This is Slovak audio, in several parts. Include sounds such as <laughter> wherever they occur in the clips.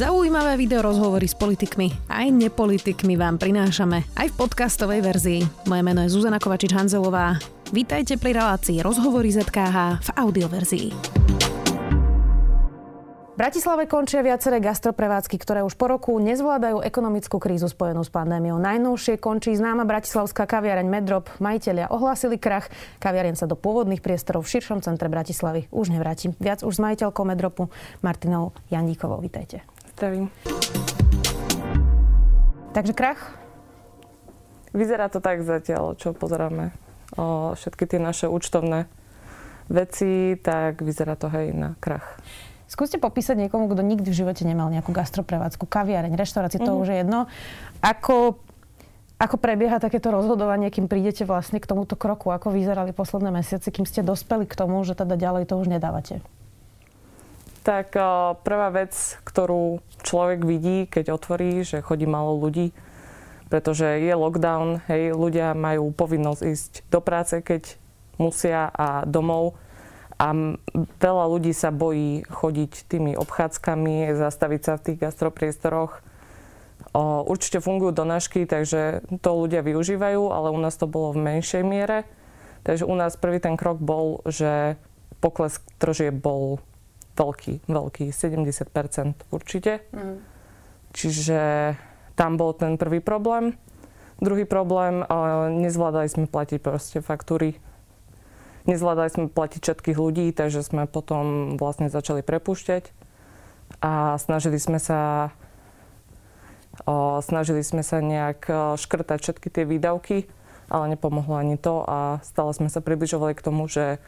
Zaujímavé video rozhovory s politikmi aj nepolitikmi vám prinášame aj v podcastovej verzii. Moje meno je Zuzana Kovačič-Hanzelová. Vítajte pri relácii Rozhovory ZKH v audioverzii. Bratislave končia viaceré gastroprevádzky, ktoré už po roku nezvládajú ekonomickú krízu spojenú s pandémiou. Najnovšie končí známa bratislavská kaviareň Medrop. Majiteľia ohlásili krach. Kaviareň sa do pôvodných priestorov v širšom centre Bratislavy už nevráti. Viac už s majiteľkou Medropu Martinou Janíkovou. Vítajte. Zdravím. Takže krach? Vyzerá to tak zatiaľ, čo pozeráme. O všetky tie naše účtovné veci, tak vyzerá to hej na krach. Skúste popísať niekomu, kto nikdy v živote nemal nejakú gastroprevádzku, kaviareň, reštauráciu, to mm-hmm. už je jedno. Ako, ako prebieha takéto rozhodovanie, kým prídete vlastne k tomuto kroku? Ako vyzerali posledné mesiace, kým ste dospeli k tomu, že teda ďalej to už nedávate? Tak prvá vec, ktorú človek vidí, keď otvorí, že chodí málo ľudí, pretože je lockdown, hej, ľudia majú povinnosť ísť do práce, keď musia a domov a veľa ľudí sa bojí chodiť tými obchádzkami, zastaviť sa v tých gastropriestoroch. Určite fungujú donášky, takže to ľudia využívajú, ale u nás to bolo v menšej miere. Takže u nás prvý ten krok bol, že pokles trožie bol veľký, veľký, 70% určite. Mm. Čiže tam bol ten prvý problém. Druhý problém, nezvládali sme platiť proste faktúry Nezvládali sme platiť všetkých ľudí, takže sme potom vlastne začali prepúšťať a snažili sme sa snažili sme sa nejak škrtať všetky tie výdavky, ale nepomohlo ani to a stále sme sa približovali k tomu, že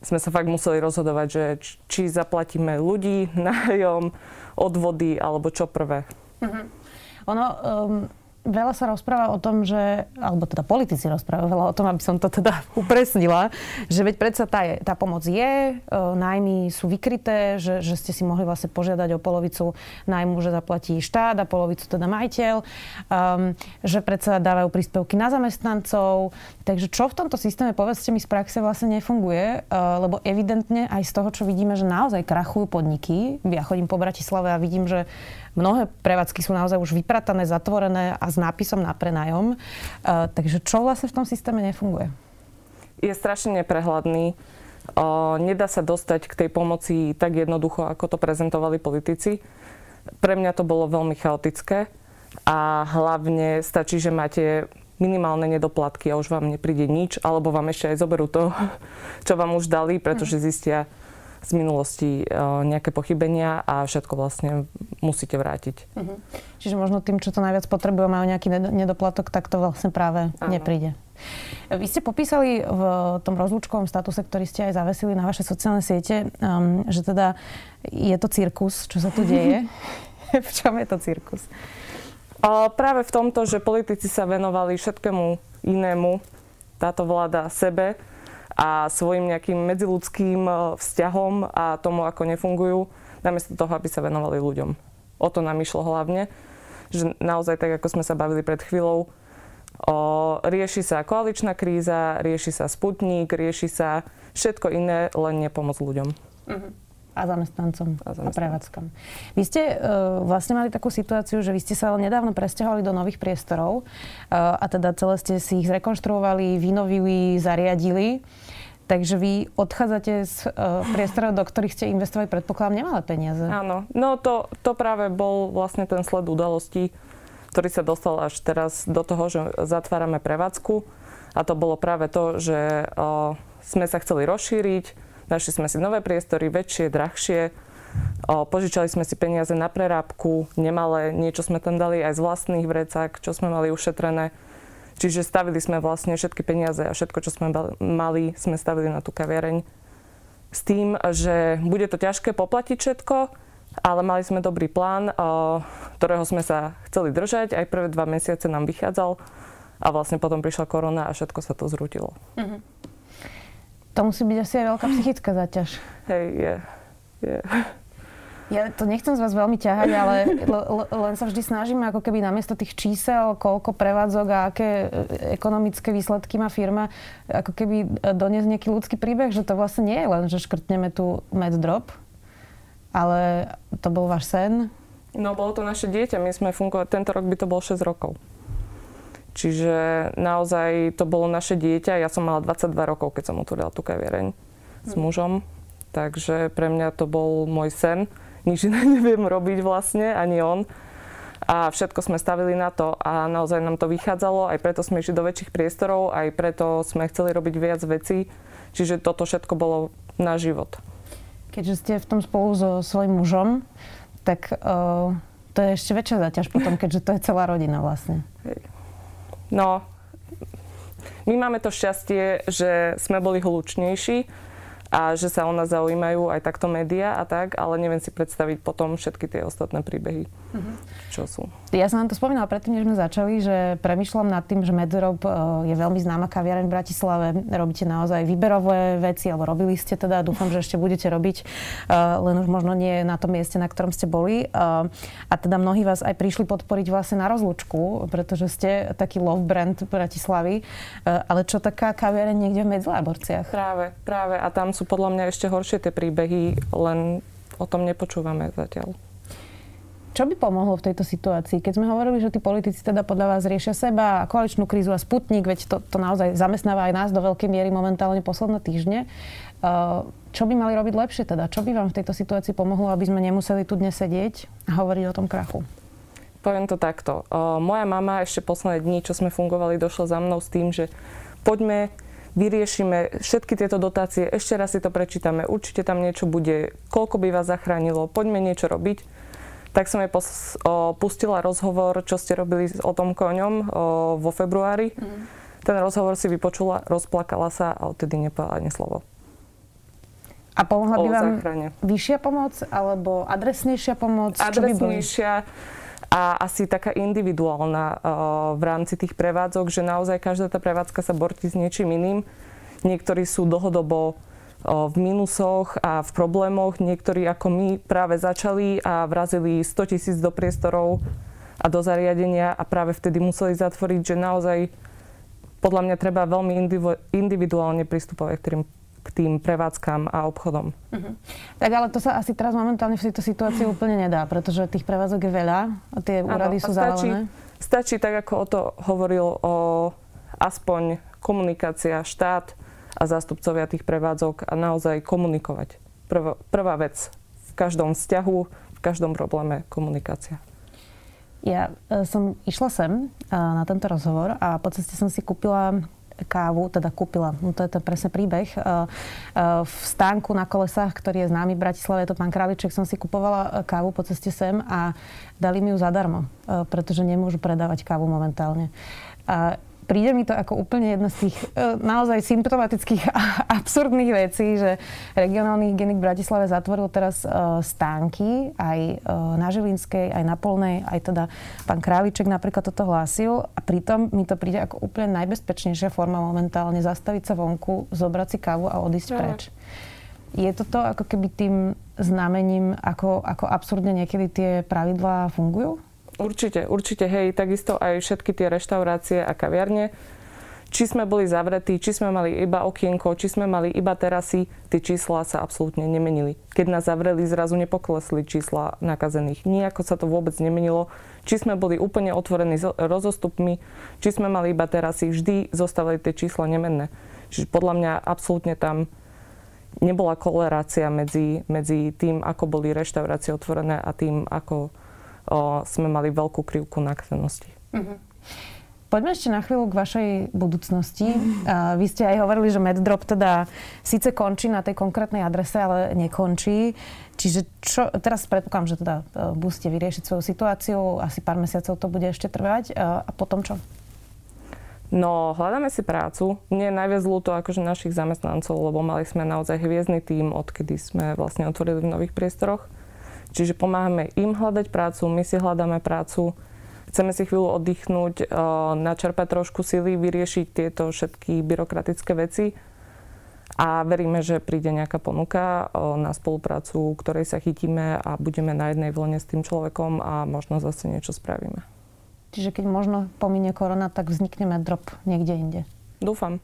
sme sa fakt museli rozhodovať, že či zaplatíme ľudí, <laughs> nájom, odvody alebo čo prvé. Mm-hmm. Ono, um, veľa sa rozpráva o tom, že, alebo teda politici rozprávajú veľa o tom, aby som to teda <laughs> upresnila, že veď predsa tá, tá pomoc je, e, nájmy sú vykryté, že, že ste si mohli vlastne požiadať o polovicu nájmu, že zaplatí štát a polovicu teda majiteľ, um, že predsa dávajú príspevky na zamestnancov. Takže čo v tomto systéme, povedzte mi, z praxe vlastne nefunguje, uh, lebo evidentne aj z toho, čo vidíme, že naozaj krachujú podniky. Ja chodím po Bratislave a vidím, že Mnohé prevádzky sú naozaj už vypratané, zatvorené a s nápisom na prenajom. Uh, takže čo vlastne v tom systéme nefunguje? Je strašne neprehľadný. Uh, nedá sa dostať k tej pomoci tak jednoducho, ako to prezentovali politici. Pre mňa to bolo veľmi chaotické a hlavne stačí, že máte minimálne nedoplatky a už vám nepríde nič, alebo vám ešte aj zoberú to, <laughs> čo vám už dali, pretože mhm. zistia, z minulosti e, nejaké pochybenia a všetko vlastne musíte vrátiť. Uh-huh. Čiže možno tým, čo to najviac potrebujú, majú nejaký nedoplatok, tak to vlastne práve Áno. nepríde. Vy ste popísali v tom rozlúčkovom statuse, ktorý ste aj zavesili na vaše sociálne siete, um, že teda je to cirkus, čo sa tu deje. <laughs> v čom je to cirkus? O, práve v tomto, že politici sa venovali všetkému inému, táto vláda sebe, a svojim nejakým medziludským e, vzťahom a tomu, ako nefungujú, namiesto toho, aby sa venovali ľuďom. O to nám išlo hlavne, že naozaj tak, ako sme sa bavili pred chvíľou, o, rieši sa koaličná kríza, rieši sa sputník, rieši sa všetko iné, len nepomoc ľuďom. Uh-huh a zamestnancom a, zamestnancom. a prevádzkam. Vy ste uh, vlastne mali takú situáciu, že vy ste sa nedávno presťahovali do nových priestorov uh, a teda celé ste si ich zrekonštruovali, vynovili, zariadili. Takže vy odchádzate z uh, priestorov, do ktorých ste investovali, predpokladám, nemalé peniaze. Áno. No to, to práve bol vlastne ten sled udalostí, ktorý sa dostal až teraz do toho, že zatvárame prevádzku. A to bolo práve to, že uh, sme sa chceli rozšíriť, Našli sme si nové priestory, väčšie, drahšie. O, požičali sme si peniaze na prerábku, nemalé, niečo sme tam dali aj z vlastných vrecák, čo sme mali ušetrené. Čiže stavili sme vlastne všetky peniaze a všetko, čo sme mali, sme stavili na tú kaviareň. S tým, že bude to ťažké poplatiť všetko, ale mali sme dobrý plán, ktorého sme sa chceli držať. Aj prvé dva mesiace nám vychádzal a vlastne potom prišla korona a všetko sa to zrútilo. Mm-hmm. To musí byť asi aj veľká psychická záťaž. Hej, je. je. Ja to nechcem z vás veľmi ťahať, ale len sa vždy snažíme ako keby namiesto tých čísel, koľko prevádzok a aké e, ekonomické výsledky má firma, ako keby e, doniesť nejaký ľudský príbeh, že to vlastne nie je len, že škrtneme tu med drop, ale to bol váš sen, No bolo to naše dieťa, my sme fungovali, tento rok by to bolo 6 rokov. Čiže naozaj to bolo naše dieťa. Ja som mala 22 rokov, keď som otvorila tú kaviareň s hm. mužom. Takže pre mňa to bol môj sen. Nič iné <laughs> neviem robiť vlastne, ani on. A všetko sme stavili na to a naozaj nám to vychádzalo. Aj preto sme išli do väčších priestorov, aj preto sme chceli robiť viac vecí. Čiže toto všetko bolo na život. Keďže ste v tom spolu so svojím mužom, tak uh, to je ešte väčšia zaťaž potom, <laughs> keďže to je celá rodina vlastne. No, my máme to šťastie, že sme boli hlučnejší a že sa o nás zaujímajú aj takto médiá a tak, ale neviem si predstaviť potom všetky tie ostatné príbehy, uh-huh. čo sú. Ja som vám to spomínala predtým, než sme začali, že premyšľam nad tým, že Medzerob e, je veľmi známa kaviareň v Bratislave. Robíte naozaj výberové veci, alebo robili ste teda, dúfam, že ešte budete robiť, e, len už možno nie na tom mieste, na ktorom ste boli. E, a teda mnohí vás aj prišli podporiť vlastne na rozlúčku, pretože ste taký love brand Bratislavy. Ale čo taká kaviareň niekde v Medzeláborciach? Práve, práve. A tam sú podľa mňa ešte horšie tie príbehy, len o tom nepočúvame zatiaľ. Čo by pomohlo v tejto situácii? Keď sme hovorili, že tí politici teda podľa vás riešia seba, koaličnú krízu a sputnik, veď to, to naozaj zamestnáva aj nás do veľkej miery momentálne posledné týždne. Uh, čo by mali robiť lepšie teda? Čo by vám v tejto situácii pomohlo, aby sme nemuseli tu dnes sedieť a hovoriť o tom krachu? Poviem to takto. Uh, moja mama ešte posledné dni, čo sme fungovali, došla za mnou s tým, že poďme vyriešime všetky tieto dotácie, ešte raz si to prečítame, určite tam niečo bude, koľko by vás zachránilo, poďme niečo robiť. Tak som jej pos- o, pustila rozhovor, čo ste robili o tom koňom o, vo februári. Mm. Ten rozhovor si vypočula, rozplakala sa a odtedy nepovedala ani slovo. A pomohla by vám záchrane. vyššia pomoc alebo adresnejšia pomoc? Adresnejšia. A asi taká individuálna uh, v rámci tých prevádzok, že naozaj každá tá prevádzka sa bortí s niečím iným. Niektorí sú dlhodobo v minusoch a v problémoch, niektorí ako my práve začali a vrazili 100 tisíc do priestorov a do zariadenia a práve vtedy museli zatvoriť, že naozaj podľa mňa treba veľmi individuálne pristupovať k tým k tým prevádzkam a obchodom. Uh-huh. Tak ale to sa asi teraz momentálne v tejto situácii úplne nedá, pretože tých prevádzok je veľa a tie úrady ano, sú stačí, zavalené. Stačí tak, ako o to hovoril o aspoň komunikácia, štát a zástupcovia tých prevádzok a naozaj komunikovať. Prv, prvá vec v každom vzťahu, v každom probléme komunikácia. Ja e, som išla sem e, na tento rozhovor a po ceste som si kúpila kávu, teda kúpila, no to je ten presne príbeh. E, v stánku na kolesách, ktorý je známy v Bratislave, je to pán Králiček, som si kupovala kávu po ceste sem a dali mi ju zadarmo, pretože nemôžu predávať kávu momentálne. Príde mi to ako úplne jedna z tých e, naozaj symptomatických a <laughs> absurdných vecí, že regionálny hygienik v Bratislave zatvoril teraz e, stánky aj e, na Žilinskej, aj na Polnej, aj teda pán Králiček napríklad toto hlásil a pritom mi to príde ako úplne najbezpečnejšia forma momentálne zastaviť sa vonku, zobrať si kávu a odísť preč. Je toto ako keby tým znamením, ako, ako absurdne niekedy tie pravidlá fungujú? Určite, určite, hej, takisto aj všetky tie reštaurácie a kaviarne. Či sme boli zavretí, či sme mali iba okienko, či sme mali iba terasy, tie čísla sa absolútne nemenili. Keď nás zavreli, zrazu nepoklesli čísla nakazených. Nijako sa to vôbec nemenilo. Či sme boli úplne otvorení s rozostupmi, či sme mali iba terasy, vždy zostávali tie čísla nemenné. Čiže podľa mňa absolútne tam nebola kolerácia medzi, medzi tým, ako boli reštaurácie otvorené a tým, ako o, sme mali veľkú krivku nakazenosti. Mm-hmm. Poďme ešte na chvíľu k vašej budúcnosti. Uh, vy ste aj hovorili, že MedDrop teda síce končí na tej konkrétnej adrese, ale nekončí. Čiže čo, teraz predpokladám, že teda uh, budete vyriešiť svoju situáciu, asi pár mesiacov to bude ešte trvať. Uh, a potom čo? No, hľadáme si prácu. Nie je najviac ľúto akože našich zamestnancov, lebo mali sme naozaj hviezdny tým, odkedy sme vlastne otvorili v nových priestoroch. Čiže pomáhame im hľadať prácu, my si hľadáme prácu, chceme si chvíľu oddychnúť, eh, načerpať trošku sily, vyriešiť tieto všetky byrokratické veci a veríme, že príde nejaká ponuka eh, na spoluprácu, ktorej sa chytíme a budeme na jednej vlne s tým človekom a možno zase niečo spravíme. Čiže keď možno pominie korona, tak vznikne drop niekde inde. Dúfam.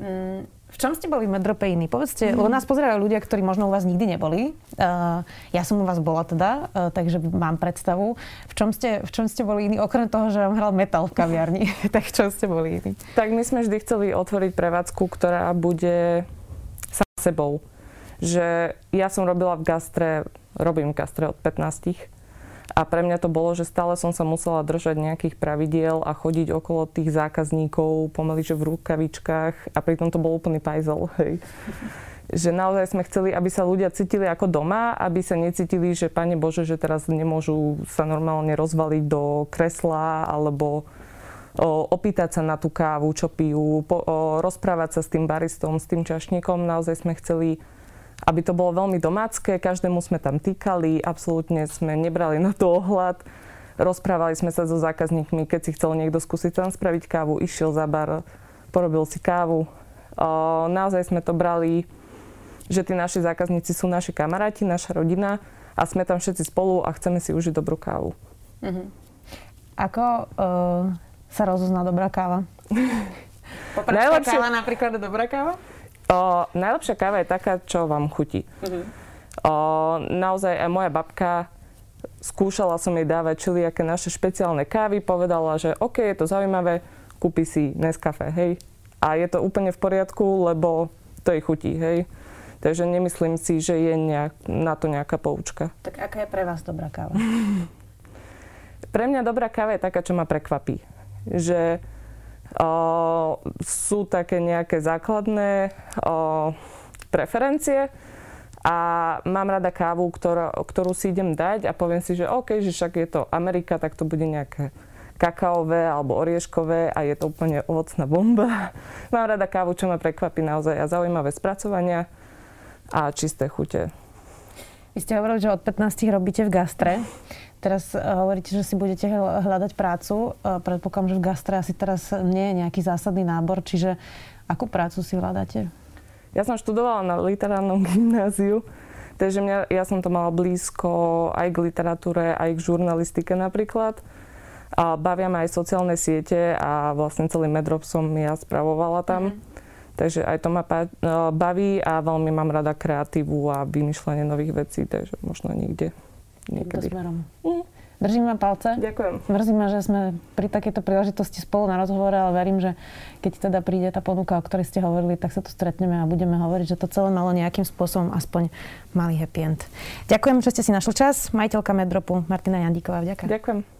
Mm, čom ste boli medropejní? Povedzte, mm. lebo nás pozerajú ľudia, ktorí možno u vás nikdy neboli. Uh, ja som u vás bola teda, uh, takže mám predstavu. V čom, ste, v čom ste boli iní, okrem toho, že vám hral metal v kaviarni? <laughs> tak v čom ste boli iní? Tak my sme vždy chceli otvoriť prevádzku, ktorá bude sa sebou. Že ja som robila v gastre, robím v gastre od 15 a pre mňa to bolo, že stále som sa musela držať nejakých pravidiel a chodiť okolo tých zákazníkov pomaly, že v rukavičkách a pritom to bol úplný pajzel, hej. Že naozaj sme chceli, aby sa ľudia cítili ako doma, aby sa necítili, že Pane Bože, že teraz nemôžu sa normálne rozvaliť do kresla alebo o, opýtať sa na tú kávu, čo pijú, po, o, rozprávať sa s tým baristom, s tým čašníkom. Naozaj sme chceli aby to bolo veľmi domácké, každému sme tam týkali, absolútne sme nebrali na to ohľad. Rozprávali sme sa so zákazníkmi, keď si chcel niekto skúsiť tam spraviť kávu, išiel za bar, porobil si kávu. O, naozaj sme to brali, že tí naši zákazníci sú naši kamaráti, naša rodina a sme tam všetci spolu a chceme si užiť dobrú kávu. Uh-huh. Ako uh, sa rozozná dobrá káva? <laughs> Najlepšia káva napríklad dobrá káva? O, najlepšia káva je taká, čo vám chutí. Uh-huh. O, naozaj aj moja babka skúšala som jej dávať čiliaké naše špeciálne kávy, povedala, že OK, je to zaujímavé, kúpi si Nescafe, hej. A je to úplne v poriadku, lebo to jej chutí, hej. Takže nemyslím si, že je nejak, na to nejaká poučka. Tak aká je pre vás dobrá káva? <laughs> pre mňa dobrá káva je taká, čo ma prekvapí. Že sú také nejaké základné preferencie a mám rada kávu, ktorá, ktorú si idem dať a poviem si, že OK, že však je to Amerika, tak to bude nejaké kakaové alebo orieškové a je to úplne ovocná bomba. <laughs> Mám rada kávu, čo ma prekvapí naozaj a zaujímavé spracovania a čisté chute. Vy ste hovorili, že od 15 robíte v gastre. Teraz uh, hovoríte, že si budete hľadať prácu. Uh, predpokladám, že v gastre asi teraz nie je nejaký zásadný nábor, čiže akú prácu si hľadáte? Ja som študovala na literárnom <laughs> gymnáziu, takže mňa, ja som to mala blízko aj k literatúre, aj k žurnalistike napríklad. A bavia ma aj sociálne siete a vlastne celý medrop som ja spravovala tam. Mm. Takže aj to ma e, baví a veľmi mám rada kreatívu a vymýšľanie nových vecí, takže možno niekde niekedy. smerom. Mm. Držím vám palce. Ďakujem. Mrzí ma, že sme pri takejto príležitosti spolu na rozhovore, ale verím, že keď teda príde tá ponuka, o ktorej ste hovorili, tak sa tu stretneme a budeme hovoriť, že to celé malo nejakým spôsobom aspoň malý happy end. Ďakujem, že ste si našli čas. Majiteľka Medropu Martina Jandíková, vďaka. Ďakujem.